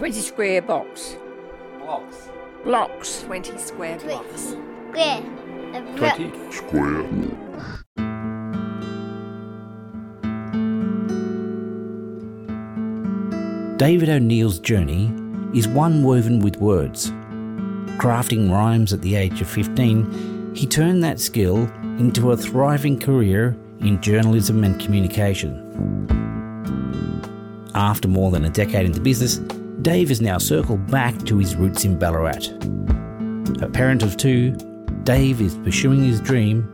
20 square box. Blocks. Blocks. 20 square blocks. Square. A blo- 20 square. Blocks. David O'Neill's journey is one woven with words. Crafting rhymes at the age of 15, he turned that skill into a thriving career in journalism and communication. After more than a decade in the business, Dave has now circled back to his roots in Ballarat. A parent of two, Dave is pursuing his dream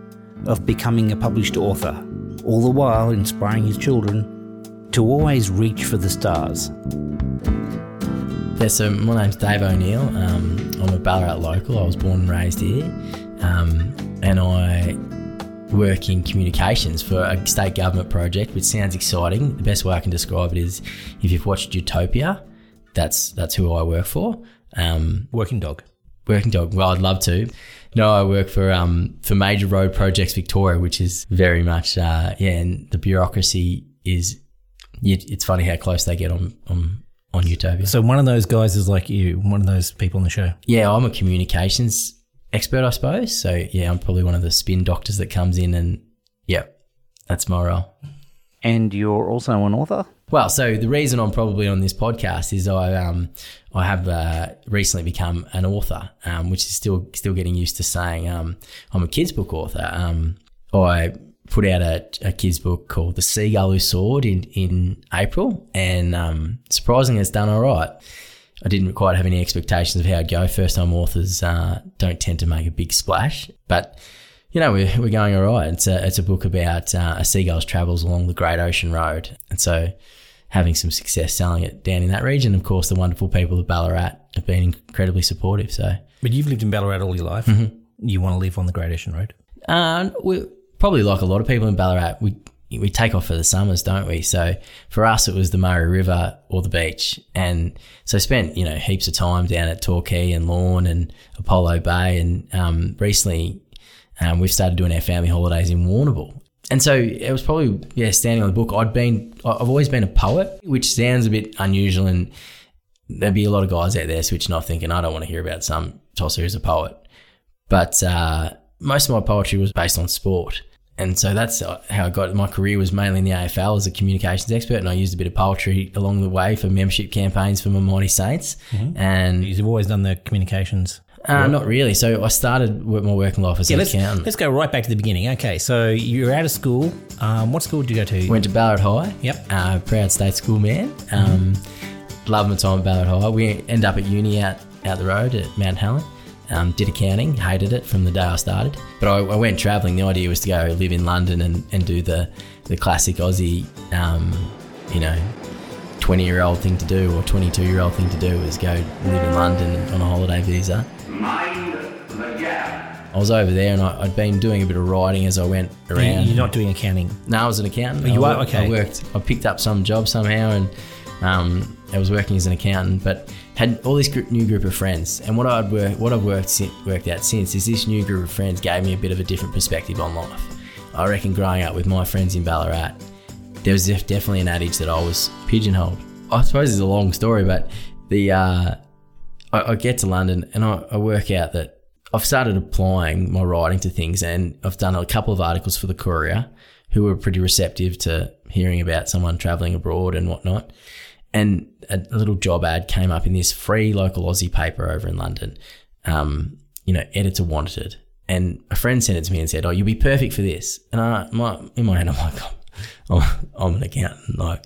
of becoming a published author, all the while inspiring his children to always reach for the stars. Yeah, so my name's Dave O'Neill. Um, I'm a Ballarat local. I was born and raised here. Um, and I work in communications for a state government project, which sounds exciting. The best way I can describe it is if you've watched Utopia, that's that's who I work for. Um, Working dog. working dog. Well, I'd love to. No, I work for um, for Major Road Projects Victoria, which is very much uh, yeah, and the bureaucracy is. It's funny how close they get on on on Utopia. So one of those guys is like you, one of those people on the show. Yeah, I'm a communications expert, I suppose. So yeah, I'm probably one of the spin doctors that comes in and yeah, that's my role. And you're also an author? Well, so the reason I'm probably on this podcast is I um I have uh, recently become an author, um, which is still still getting used to saying um I'm a kids book author. Um, I put out a, a kids book called The Seagull Who Soared in in April, and um, surprisingly, it's done all right. I didn't quite have any expectations of how it'd go. First time authors uh, don't tend to make a big splash, but you know, we're, we're going all right. It's a, it's a book about uh, a seagull's travels along the Great Ocean Road. And so having some success selling it down in that region. Of course, the wonderful people of Ballarat have been incredibly supportive. So, But you've lived in Ballarat all your life. You want to live on the Great Ocean Road? uh, we probably like a lot of people in Ballarat, we, we take off for the summers, don't we? So for us, it was the Murray River or the beach. And so spent, you know, heaps of time down at Torquay and Lorne and Apollo Bay. And, um, recently, um, we've started doing our family holidays in Warrnambool. And so it was probably, yeah, standing on the book. I'd been, I've always been a poet, which sounds a bit unusual. And there'd be a lot of guys out there switching off thinking, I don't want to hear about some tosser who's a poet. But uh, most of my poetry was based on sport. And so that's how I got my career was mainly in the AFL as a communications expert. And I used a bit of poetry along the way for membership campaigns for my Mighty Saints. And You've always done the communications. Uh, not really. So I started with my working life as Yeah, an let's, accountant. let's go right back to the beginning. Okay, so you're out of school. Um, what school did you go to? Went to Ballarat High. Yep. Uh, proud state school man. Um, Love my time at Ballarat High. We end up at uni out, out the road at Mount Helen. Um, did accounting, hated it from the day I started. But I, I went travelling. The idea was to go live in London and, and do the, the classic Aussie, um, you know, 20 year old thing to do or 22 year old thing to do is go live in London on a holiday visa. Mind the gap. I was over there and I, I'd been doing a bit of writing as I went around. You're not doing accounting. No, I was an accountant. Oh, you I are? Okay. I worked. I picked up some job somehow, and um, I was working as an accountant. But had all this group, new group of friends, and what I'd work, what I've worked worked out since is this new group of friends gave me a bit of a different perspective on life. I reckon growing up with my friends in Ballarat, there was def- definitely an adage that I was pigeonholed. I suppose it's a long story, but the uh, I, I get to London and I, I work out that I've started applying my writing to things, and I've done a couple of articles for the Courier, who were pretty receptive to hearing about someone travelling abroad and whatnot. And a, little job ad came up in this free local Aussie paper over in London. Um, you know, editor wanted, and a friend sent it to me and said, "Oh, you'll be perfect for this." And I, my, in my head, I'm like, I'm, I'm an accountant, like.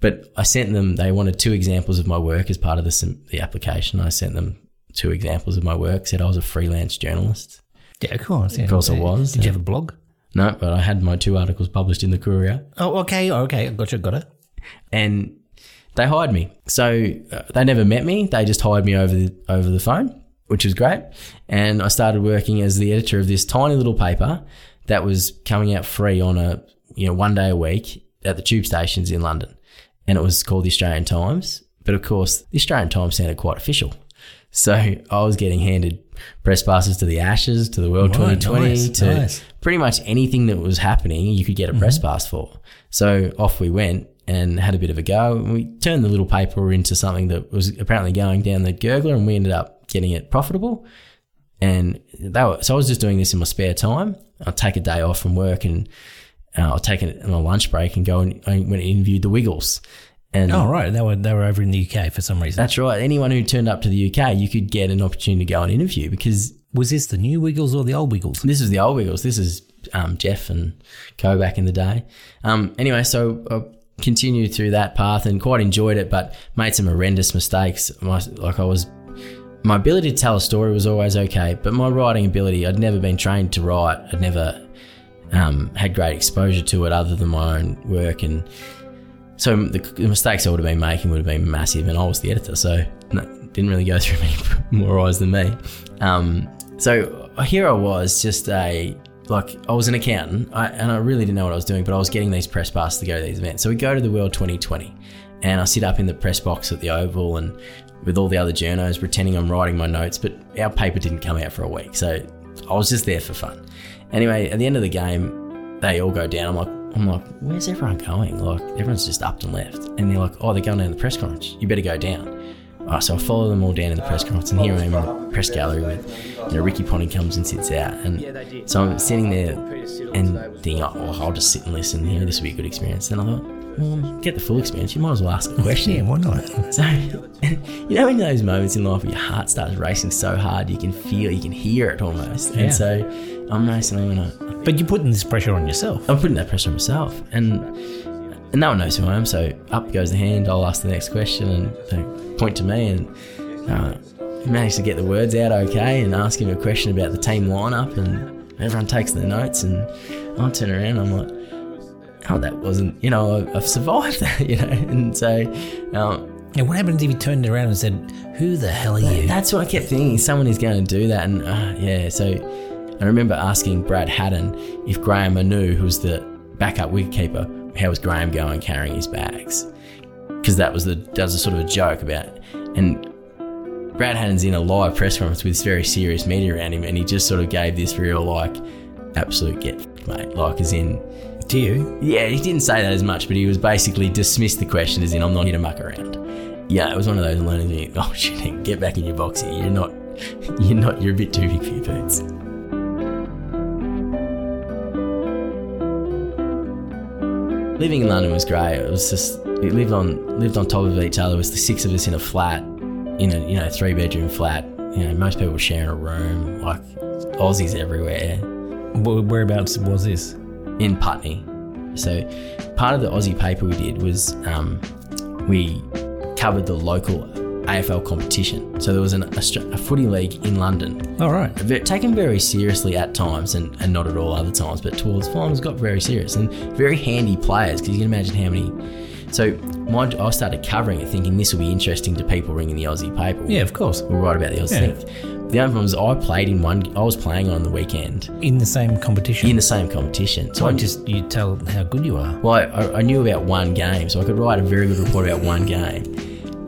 But I sent them. They wanted two examples of my work as part of the the application. I sent them two examples of my work. Said I was a freelance journalist. Yeah, of course. Yeah. Of course I was, Did you have a blog? No, but I had my two articles published in the Courier, Oh, okay. Okay. Gotcha. Got it. and they hired me. So uh, they never met me. They just hired me over the over the phone, which was great. And I started working as the editor of this tiny little paper that was coming out free on a you know one day a week at the tube stations in London, and it was called the Australian Times. But of course, the Australian Times sounded quite official. So I was getting handed press passes to the Ashes, to the World Right, 2020, nice, to nice. pretty much anything that was happening, you could get a mm-hmm. press pass for. So off we went, and had a bit of a go. And we turned the little paper into something that was apparently going down the gurgler, and we ended up getting it profitable. And that was, so I was just doing this in my spare time. I'd take a day off from work and uh, I'll take it on a lunch break and go and I went and interviewed the Wiggles. And Oh, right. They were, they were over in the UK for some reason. that's right. Anyone who turned up to the UK, you could get an opportunity to go and interview because Was this the new Wiggles or the old Wiggles? this is the old Wiggles. This is um, Jeff and Co back in the day. Um, anyway, so I continued through that path and quite enjoyed it, but made some horrendous mistakes. My, like I was, my ability to tell a story was always okay, but my writing ability, I'd never been trained to write. I'd never um, had great exposure to it other than my own work and. So the, the mistakes I would have been making would have been massive, and I was the editor, so no, didn't really go through many more eyes than me. Um, so here I was, just a like I was an accountant, I, and I really didn't know what I was doing, but I was getting these press passes to go to these events. So we go to the World 2020, and I sit up in the press box at the Oval, and with all the other journos, pretending I'm writing my notes, but our paper didn't come out for a week, so I was just there for fun. Anyway, at the end of the game, they all go down. I'm like, I'm like, where's everyone going? Like, everyone's just upped and left. And they're like, oh, they're going down to the press conference. You better go down. Right, so I follow them all down in the press conference, and here I am in the press gallery with, you know, Ricky Ponting comes and sits out. And so I'm sitting there and thinking, oh, well, I'll just sit and listen. You know, this will be a good experience. And I thought, well, get the full experience. You might as well ask a question. Yeah, why not? So, you know, in those moments in life where your heart starts racing so hard, you can feel, you can hear it almost. Yeah. And so I'm racing on and I, But you're putting this pressure on yourself. I'm putting that pressure on myself, and and no one knows who I am. So up goes the hand. I'll ask the next question and they point to me, and uh, managed to get the words out okay, and ask him a question about the team lineup, and everyone takes their notes, and I turn around, I'm like, oh, that wasn't, you know, I've- I've survived that, you know, and so. Um, And what happens if you turned around and said, "Who the hell are you?" that's what I kept thinking. Someone is going to do that, and uh, yeah. So I remember asking Brad Haddin if Graham Manou, who was the backup wicketkeeper, how was Graham going carrying his bags? Because that was the that was a sort of a joke about. And Brad Haddin's in a live press conference with this very serious media around him, and he just sort of gave this real like absolute get mate, like as in. To you? Yeah, he didn't say that as much, but he was basically dismissed the question as in, I'm not here to muck around. Yeah, it was one of those learning things. Oh shit, get back in your box here. You're not, you're not, you're a bit too big for your boots. Living in London was great. It was just we lived on lived on top of each other. It was the six of us in a flat, in a you know three bedroom flat. You know, most people were sharing a room. Like Aussies everywhere Whereabouts was this? In Putney. So part of the Aussie paper we did was um, we covered the local AFL competition. So there was an, a, a footy league in London, All right. ve- taken very seriously at times and, and not at all other times, but towards finals got very serious and very handy players because you can imagine how many. So my, I started covering it thinking this will be interesting to people reading the Aussie paper. Yeah, of course. We'll write about the Aussie Yeah. thing. The only one was I played in one, I was playing on the weekend In the same competition. in the same competition. So so I just you tell how good you are. well, I, I knew about one game, so I could write a very good report about one game,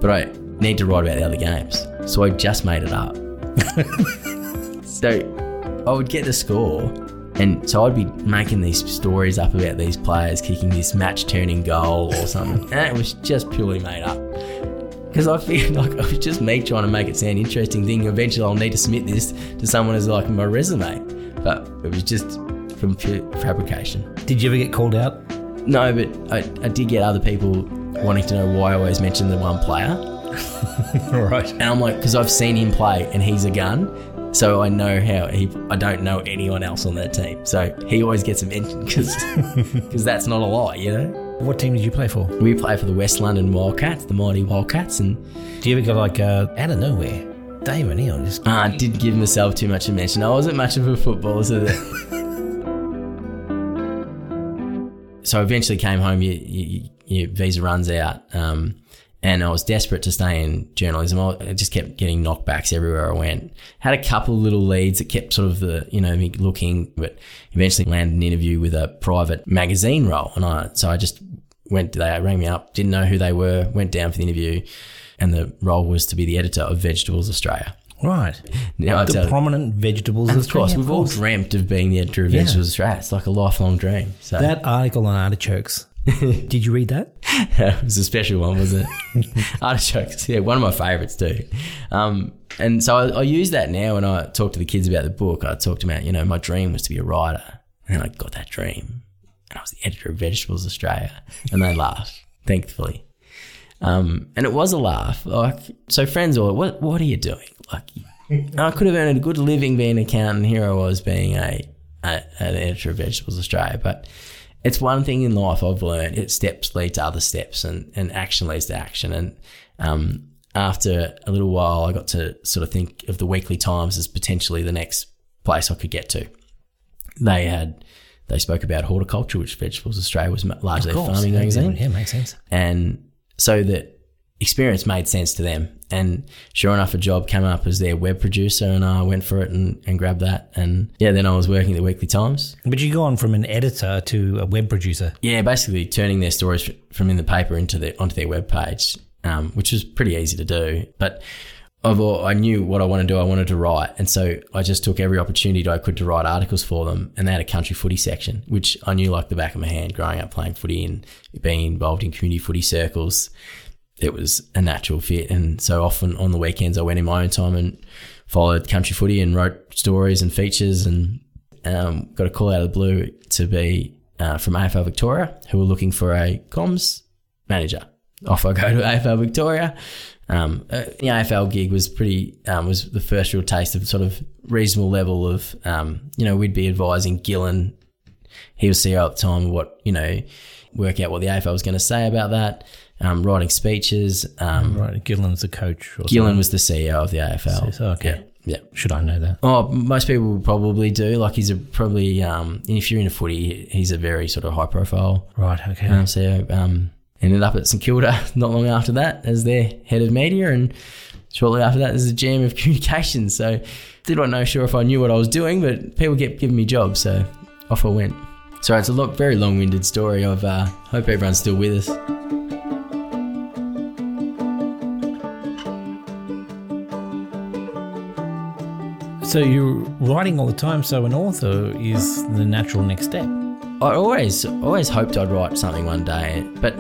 but I need to write about the other games. So I just made it up. so I would get the score, and so I'd be making these stories up about these players kicking this match turning goal or something, and it was just purely made up. Because I feel like it was just me trying to make it sound interesting. Thing eventually I'll need to submit this to someone as like my resume, but it was just from pure fabrication. Did you ever get called out? No, but I, I did get other people wanting to know why I always mention the one player. right. And I'm like, because I've seen him play and he's a gun. So I know how he, I don't know anyone else on that team. So he always gets a mention because that's not a lie, you know? What team did you play for? We play for the West London Wildcats, the mighty Wildcats, and Do you ever go like uh, out of nowhere? Dave O'Neill just uh, I did give myself too much a mention. I wasn't much of a footballer, so that. so eventually came home. Your, your, your visa runs out, um, and I was desperate to stay in journalism. I just kept getting knockbacks everywhere I went. Had a couple of little leads that kept sort of the you know me looking, but eventually landed an interview with a private magazine role, and I so I just went. They rang me up, didn't know who they were, went down for the interview, and the role was to be the editor of Vegetables Australia. right. Now the prominent vegetables. of course, we've all dreamt of being the editor of Yeah. Vegetables Australia. It's like a lifelong dream. So that article on artichokes Did you read that? it was a special one, wasn't it? Artichokes, yeah, one of my favourites too. Um, and so I, I use that now when I talk to the kids about the book. I talk to them about, you know, my dream was to be a writer, and I got that dream, and I was the editor of Vegetables Australia, and they laugh, thankfully. Um, and it was a laugh. Like, so friends were, what, what are you doing? Like, I could have earned a good living being an accountant. Here I was being a, a an editor of Vegetables Australia, but it's one thing in life I've learned. It steps lead to other steps, and, and action leads to action. And um, after a little while, I got to sort of think of the Weekly Times as potentially the next place I could get to. They had they spoke about horticulture, which Vegetables Australia was largely a farming magazine, Yeah, makes sense. and so that experience made sense to them. And sure enough, a job came up as their web producer, and I went for it and, and grabbed that. And yeah, then I was working at the Weekly Times. But you go on from an editor to a web producer. Yeah, basically turning their stories from in the paper into their onto their web page, um, which was pretty easy to do. But I've, al- I knew what I wanted to do. I wanted to write, and so I just took every opportunity I could to write articles for them. And they had a country footy section, which I knew like the back of my hand. Growing up playing footy and being involved in community footy circles, it was a natural fit. And so often on the weekends, I went in my own time and followed country footy and wrote stories and features and um, got a call out of the blue to be uh, from AFL Victoria, who were looking for a comms manager. Off I go to AFL Victoria. Um, uh, the AFL gig was pretty um, was the first real taste of sort of reasonable level of um, you know we'd be advising Gillon. He was CEO at the time. What you know, work out what the AFL was going to say about that. Um, writing speeches. Um, Right, Gillon's the coach. Or Gillon was the CEO of the AFL. So, okay. Yeah. yeah. Should I know that? Oh, most people probably do. Like he's a probably um, if you're in a footy, he's a very sort of high profile Right, okay. um, CEO. Um, ended up at St Kilda not long after that as their head of media, and shortly after that as the GM of communications. So did not know sure if I knew what I was doing, but people kept giving me jobs, so off I went. So it's a lo- very long-winded story. Of uh, hope everyone's still with us. So you're writing all the time, so an author is the natural next step. I always always hoped I'd write something one day, but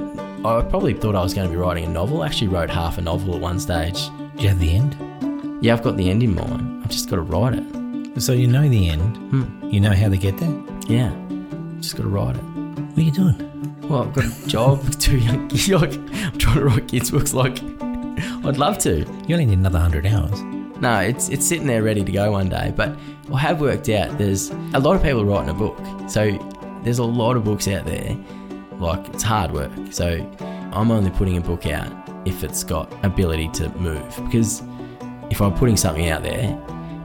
I probably thought I was going to be writing a novel. I actually wrote half a novel at one stage. Do you have the end? Yeah, I've got the end in mind. I've just got to write it. So you know the end. Hmm. You know how they get there. Yeah, just got to write it. What are you doing? Well, I've got a job, two young kids. I'm trying to write kids' books. Like, I'd love to. You only need another hundred hours. No, it's it's sitting there ready to go one day. But I have worked out there's a lot of people writing a book. So there's a lot of books out there. Like it's hard work. So I'm only putting a book out if it's got ability to move. Because if I'm putting something out there,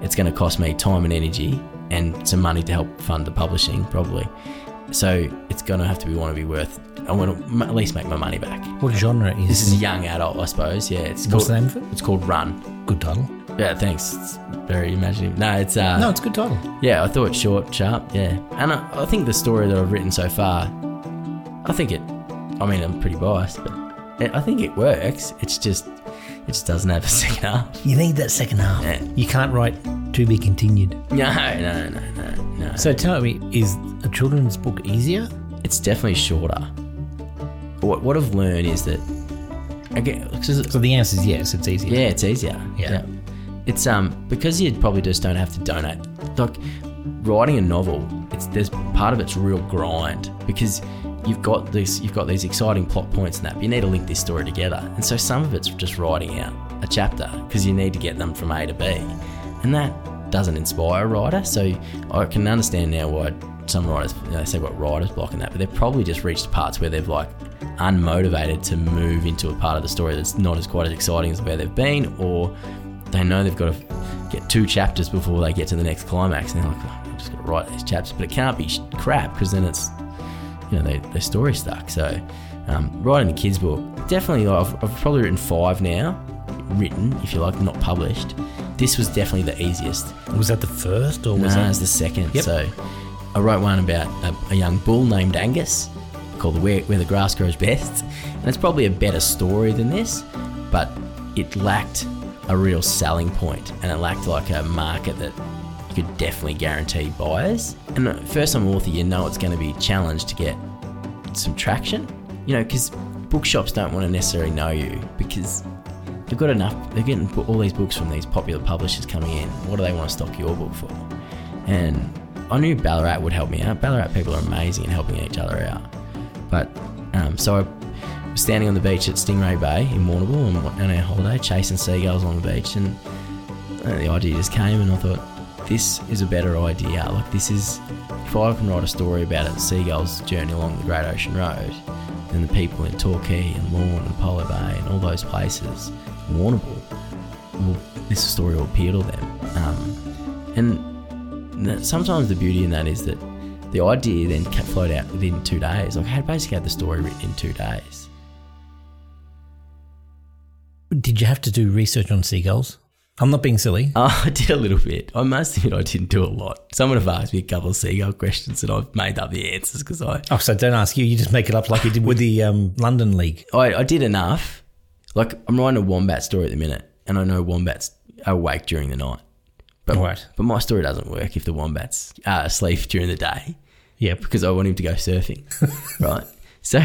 it's going to cost me time and energy and some money to help fund the publishing probably. So it's going to have to be want to be worth. I want to at least make my money back. What genre is This is a young adult, I suppose. Yeah, it's What's called, the name of it? It's called Run. Good title. Yeah, thanks. It's very imaginative. No, it's uh, No, it's a good title. yeah, I thought short, sharp. Yeah, and I, I think the story that I've written so far, I think it. I mean, I'm pretty biased, but it, I think it works. It's just, it just doesn't have a second half. You need that second half. Yeah. You can't write to be continued. No, no, no, no, no. So tell me, is a children's book easier? it's definitely shorter. But what what I've learned is that, again, So the answer is yes, it's easier. Yeah, it's easier. Yeah. It's um because you probably just don't have to donate. Like writing a novel, it's there's part of it's real grind because you've got this you've got these exciting plot points and that, you need to link this story together. And so some of it's just writing out a chapter because you need to get them from A to B. And that doesn't inspire a writer. So I can understand now why some writers you know, they say what writer's block and that, but they've probably just reached parts where they've like unmotivated to move into a part of the story that's not as quite as exciting as where they've been, or they know they've got to get two chapters before they get to the next climax, and they're like, oh, I'm just got to write these chapters, but it can't be crap because then it's, you know, they, their story's stuck. So, um, writing a kids' book, definitely, I've, I've probably written five now, written, if you like, not published. This was definitely the easiest. Was that the first or was No, that it's the second. Yep. So I wrote one about a, a young bull named Angus called Where, Where the Grass Grows Best. And it's probably a better story than this, but it lacked a real selling point and it lacked like a market that you could definitely guarantee buyers. And first time author, you know it's going to be challenged to get some traction. You know, because bookshops don't want to necessarily know you because they've got enough. They're getting all these books from these popular publishers coming in. What do they want to stock your book for? And I knew Ballarat would help me out. Ballarat people are amazing at helping each other out. But um, so I standing on the beach at Stingray Bay in Warrnambool on, on our holiday, chasing seagulls along the beach, and uh, the idea just came, and I thought, this is a better idea. Like this is, if I can write a story about a seagull's journey along the Great Ocean Road, then the people in Torquay and Lorne and Apollo Bay and all those places, Warrnambool, well, this story will appeal to them. Um, and that, sometimes the beauty in that is that the idea then flowed out within two days. Like I had basically had the story written in two days. Did you have to do research on seagulls? I'm not being silly. Uh, I did a little bit. I must admit, I didn't do a lot. Someone have asked me a couple of seagull questions, and I've made up the answers because I, Oh, so don't ask you. You just make it up like you did with the um, London League. I, I did enough. Like I'm writing a wombat story at the minute, and I know wombats are awake during the night. But, Right. but my story doesn't work if the wombats are asleep during the day Yeah, because I want him to go surfing, right? So,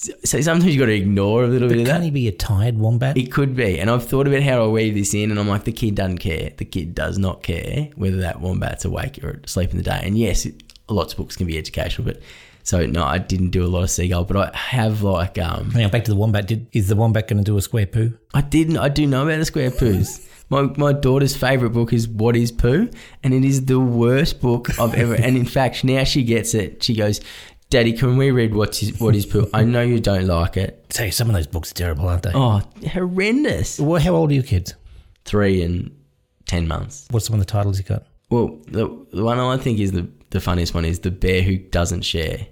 so sometimes you've got to ignore a little bit of Can that. he be a tired wombat? It could be. And I've thought about how I weave this in, and I'm like, the kid doesn't care. The kid does not care whether that wombat's awake or asleep in the day. And yes, it, lots of books can be educational, but so no, I didn't do a lot of seagull, but I have like, um, Hang on, back to the wombat. Did, is the wombat going to do a square poo? I didn't, I do know about the square poos. My, my daughter's favourite book is What is Poo? And it is the worst book I've ever. and in fact, now she gets it. She goes, Daddy, can we read What's his, What is Poo? I know you don't like it. Say, some of those books are terrible, aren't they? Oh, horrendous. Well, how old are your kids? Three and 10 months. What's some of the titles you got? Well, the, the one I think is the, the funniest one is The Bear Who Doesn't Share.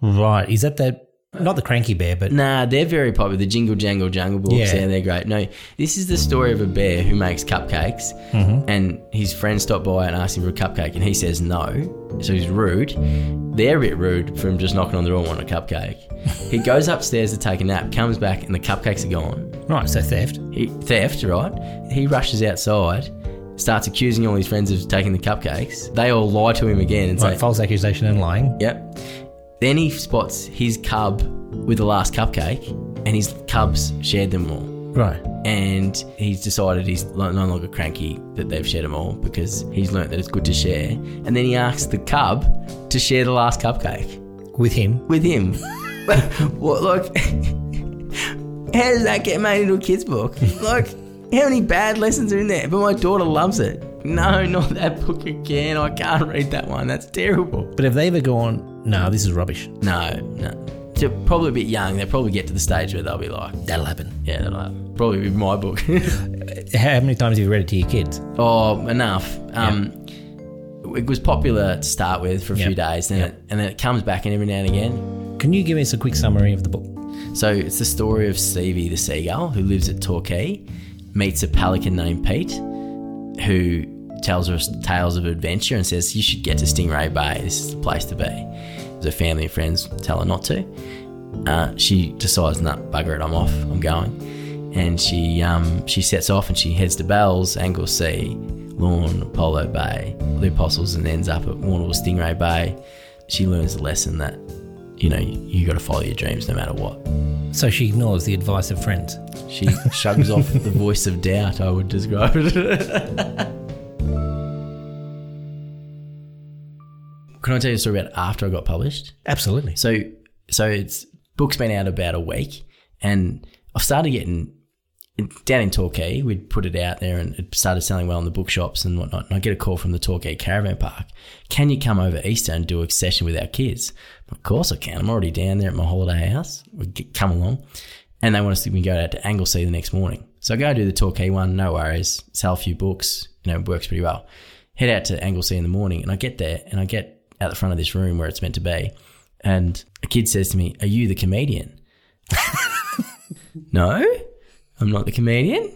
Right. Is that that? Not the cranky bear, but Nah, they're very popular. The Jingle Jangle Jungle books, Yeah. yeah, they're great. No, this is the story of a bear who makes cupcakes, mm-hmm. and his friend stopped by and asked him for a cupcake, and he says no, so he's rude. They're a bit rude from just knocking on the door and wanting a cupcake. he goes upstairs to take a nap, comes back, and the cupcakes are gone. right. So theft. He, theft, right? He rushes outside, starts accusing all his friends of taking the cupcakes. They all lie to him again and Right. say, False accusation and lying. Yep. Then he spots his cub with the last cupcake, and his cubs shared them all. Right. And he's decided he's no longer cranky that they've shared them all because he's learnt that it's good to share. And then he asks the cub to share the last cupcake With him. with him. what, like, how does that get made into a kid's book? Like, how many bad lessons are in there? But my daughter loves it. No, not that book again. I can't read that one. That's terrible. But have they ever gone? No, this is rubbish. No, no. They're probably a bit young. They'll probably get to the stage where they'll be like, That'll happen. yeah, that'll happen. Probably be my book. How many times have you read it to your kids? oh, enough. Um, It was popular to start with for a few Yep. days, then Yep. it, and then it comes back in every now and again. Can you give us a quick summary of the book? So it's the story of Stevie the seagull who lives at Torquay, meets a pelican named Pete, who tells her tales of adventure and says you should get to Stingray Bay. This is the place to be. Her family and friends tell her not to. Uh, she decides, "Nah, bugger it, I'm off. I'm going." And she um, she sets off and she heads to Bells, Anglesea, Lorne, Apollo Bay, the Apostles, and ends up at Warrnambool Stingray Bay. She learns the lesson that you know you, you got to follow your dreams no matter what. So she ignores the advice of friends. She shrugs off the voice of doubt, I would describe it. Can I tell you a story about after I got published? Absolutely. So, so it's book's been out about a week, and I've started getting down in Torquay. We'd put it out there, and it started selling well in the bookshops and whatnot. And I get a call from the Torquay Caravan Park. Can you come over Easter and do a session with our kids? Of course I can. I'm already down there at my holiday house. We get, come along, and they want us to we go out to Anglesea the next morning. So I go do the Torquay one. No worries. Sell a few books. You know, works pretty well. Head out to Anglesea in the morning, and I get there, and I get out the front of this room where it's meant to be, and a kid says to me, "Are you the comedian?" no, I'm not the comedian.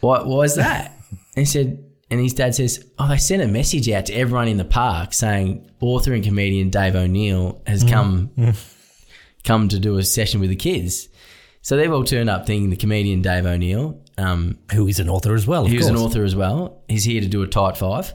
What was that? And he said, and his dad says, "Oh, they sent a message out to everyone in the park saying author and comedian Dave O'Neill has come come to do a session with the kids." So they've all turned up thinking the comedian Dave O'Neill, um, Who is an author as well? Was an author as well. He's here to do a tight five,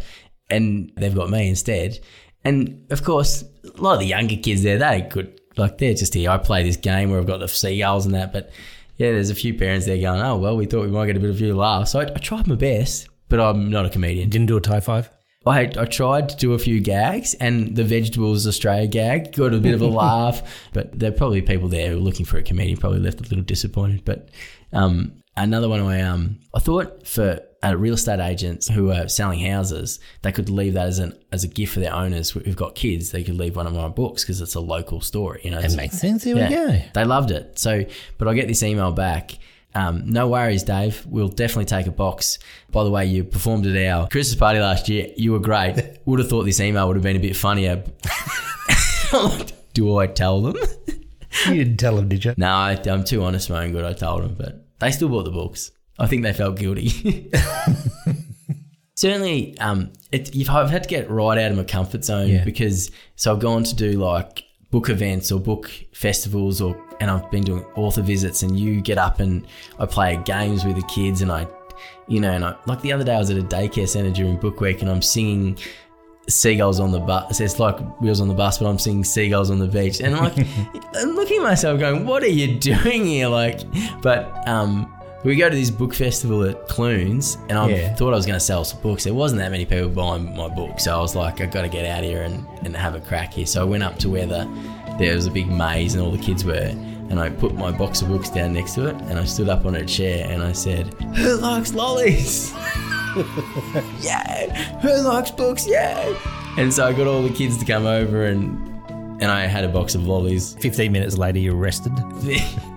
and they've got me instead. And of course, a lot of the younger kids there, they could like they're just here. I play this game where I've got the seagulls and that, but yeah, there's a few parents there going, oh well, we thought we might get a bit of a few laughs. So I, I tried my best, but I'm not a comedian. Didn't do a tight five. I, I tried to do a few gags, and the Vegetables Australia gag got a bit of a laugh. But there are probably people there who are looking for a comedian, probably left a little disappointed. But um, another one I um I thought for uh, real estate agents who are selling houses, they could leave that as an as a gift for their owners who've got kids. They could leave one of my books because it's a local story. You know, That It's- makes sense. Here yeah, we go. They loved it. So, but I get this email back. Um, no worries, Dave. We'll definitely take a box. By the way, you performed at our Christmas party last year. You were great. Would have thought this email would have been a bit funnier. Do I tell them? You didn't tell him, did you? no, I, I'm too honest, my own good. I told them, but they still bought the books. I think they felt guilty. Certainly, um, it, you've, I've had to get right out of my comfort zone Yeah. because so I've gone to do like book events or book festivals or and I've been doing author visits and you get up and I play games with the kids and I you know and I like the other day I was at a daycare center during book week and I'm singing seagulls on the bus it's like wheels on the bus but I'm singing seagulls on the beach and I'm like I'm looking at myself going what are you doing here like but um we go to this book festival at Clunes and I Yeah. thought I was going to sell some books. There wasn't that many people buying my book, so I was like, I've got to get out here and, and have a crack here. So I went up to where the there was a big maze and all the kids were, and I put my box of books down next to it, and I stood up on a chair and I said, "Who likes lollies? yeah, who likes books? Yeah." And so I got all the kids to come over and and I had a box of lollies. 15 minutes later, you're arrested.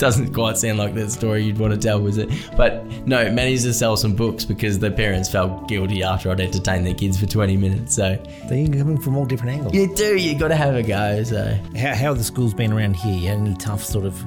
Doesn't quite sound like that story you'd want to tell, was it? But no, managed to sell some books because the parents felt guilty after I'd entertained their kids for 20 minutes. So So you're coming from all different angles. you do, you got to have a go. So How, how have the schools been around here? You had any tough sort of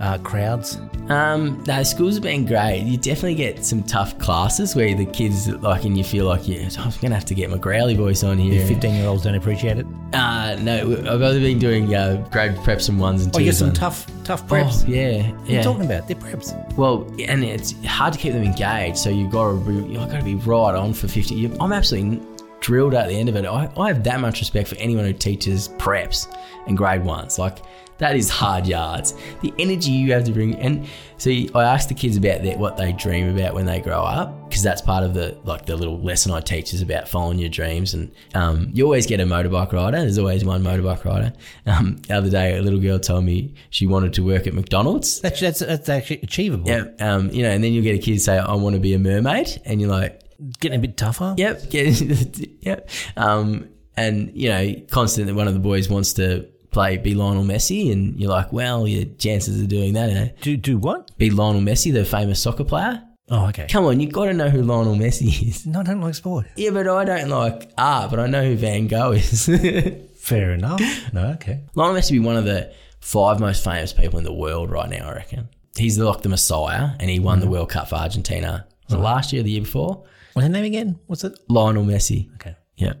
uh, crowds? um, no, schools have been great. You definitely get some tough classes where the kids like, and you feel like, yeah, I'm gonna have to get my growly voice on here. 15 year olds don't appreciate it. Uh, no, I've only been doing uh, grade preps and ones and twos. Oh, you get some tough, tough preps. Oh, yeah, What are yeah. you talking about? They're preps. Well, and it's hard to keep them engaged, so you've got to be, you've got to be right on for fifty. you- I'm absolutely drilled at the end of it. I, I have that much respect for anyone who teaches preps and grade ones. Like that is hard yards. The energy you have to bring, and see, I asked the kids about their, what they dream about when they grow up, because that's part of the like the little lesson I teach is about following your dreams. And um, you always get a motorbike rider. There's always one motorbike rider. Um, the other day, a little girl told me she wanted to work at McDonald's. That's, that's, that's actually achievable. Yeah, um, you know, and then you'll get a kid say, "I want to be a mermaid," and you're like, Getting a bit tougher. "Yep, yep." Um, and you know, constantly one of the boys wants to play be Lionel Messi, and you're like, "Well, your chances of doing that, eh? Do, do what? Be Lionel Messi, the famous soccer player. Oh, okay. Come on, you've got to know who Lionel Messi is." No, I don't like sport. Yeah, but I don't like art, but I know who Van Gogh is. Fair enough. No, okay. Lionel Messi be one of the five most famous people in the world right now. I reckon he's the like the Messiah, and he won the World Cup for Argentina. Was it last year, or the year before? What's his name again? What's it? Lionel Messi. Okay. Yeah.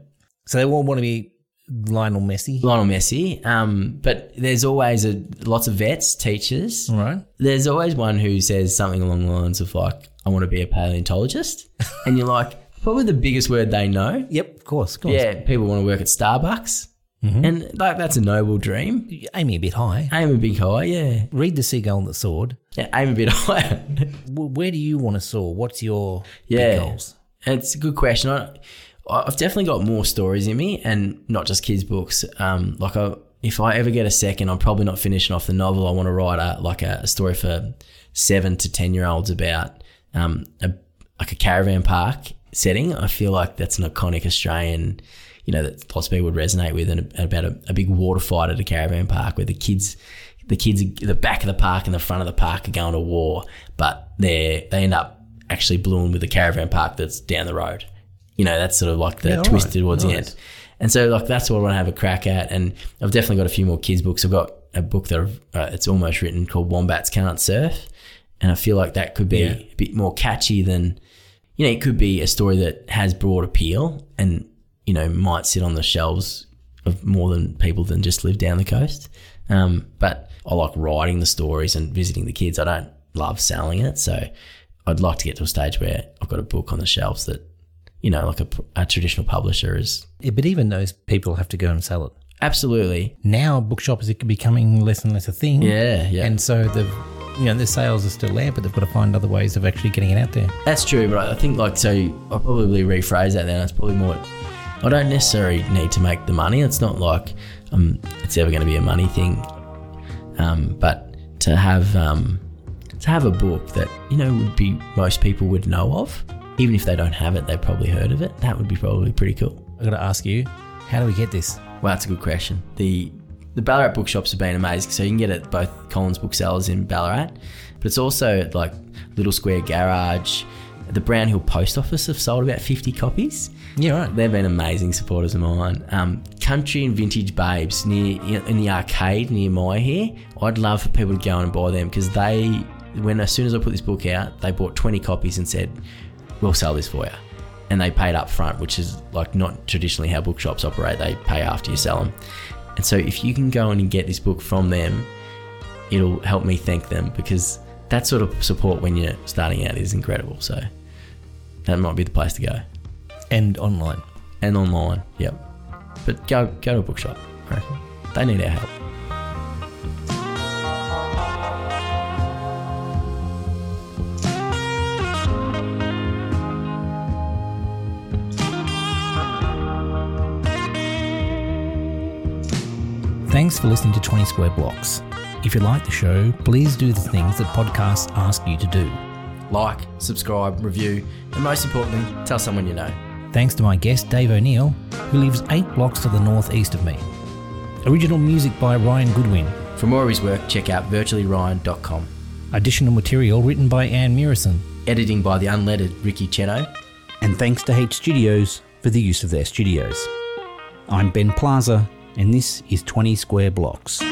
So they all want to be Lionel Messi. Lionel Messi. Um, but there's always a lots of vets, teachers. All right. There's always one who says something along the lines of like, "I want to be a paleontologist," and you're like, probably the biggest word they know. Yep, of course. Of course. Yeah, people want to work at Starbucks, and like that's a noble dream. Aiming a bit high. Aim a bit high, yeah. Read the seagull and the sword. yeah aim a bit higher. Where do you want to soar? What's your Yeah. big goals? It's a good question. I, I've definitely got more stories in me, and not just kids' books. Um, like I, if I ever get a second, I'm probably not finishing off the novel. I want to write a like a, story for seven to ten year olds about um, a, like a caravan park setting. I feel like that's an iconic Australian, you know, that lots of people would resonate with, and about a, a big water fight at a caravan park where the kids. The kids, the back of the park and the front of the park are going to war, but they they end up actually blowing with the caravan park that's down the road. You know, that's sort of like the Yeah, twist right. towards the end. And so, like, that's what I want to have a crack at. And I've definitely got a few more kids' books. I've got a book that I've, uh, it's almost written called Wombats Can't Surf. And I feel like that could be Yeah. a bit more catchy than, you know, it could be a story that has broad appeal and, you know, might sit on the shelves of more than people than just live down the coast. Um, but I like writing the stories and visiting the kids. I don't love selling it. So I'd like to get to a stage where I've got a book on the shelves that, you know, like a, a traditional publisher is. Yeah, but even those people have to go and sell it. Absolutely. Now bookshops are becoming less and less a thing. Yeah, yeah. And so the you know the sales are still there, but they've got to find other ways of actually getting it out there. That's true, but I think like so. I'll probably rephrase that. Then it's probably more. I don't necessarily need to make the money. It's not like um, it's ever going to be a money thing. Um, but to have um, to have a book that you know would be most people would know of, even if they don't have it, they've probably heard of it. That would be probably pretty cool. I got to ask you, how do we get this? Well, that's a good question. The the Ballarat bookshops have been amazing. So you can get it at both Collins booksellers in Ballarat, but it's also at like Little Square Garage. The Brown Hill Post Office have sold about 50 copies. Yeah, right. They've been amazing supporters of mine. Um, Country and Vintage Babes near in the arcade near my here. I'd love for people to go and buy them because they, when as soon as I put this book out, they bought 20 copies and said, "We'll sell this for you," and they paid up front, which is like not traditionally how bookshops operate. They pay after you sell them. And so if you can go in and get this book from them, it'll help me thank them because that sort of support when you're starting out is incredible. So that might be the place to go. And online. And online, yep. But go go to a bookshop, They need our help. Thanks for listening to 20 Square Blocks. If you like the show, please do the things that podcasts ask you to do. Like, subscribe, review, and most importantly, tell someone you know. Thanks to my guest Dave O'Neill, who lives eight blocks to the northeast of me. Original music by Ryan Goodwin. For more of his work, check out virtuallyryan.com. Additional material written by Anne Murison. Editing by the unlettered Ricky Cheno. And thanks to H Studios for the use of their studios. I'm Ben Plaza, and this is 20 Square Blocks.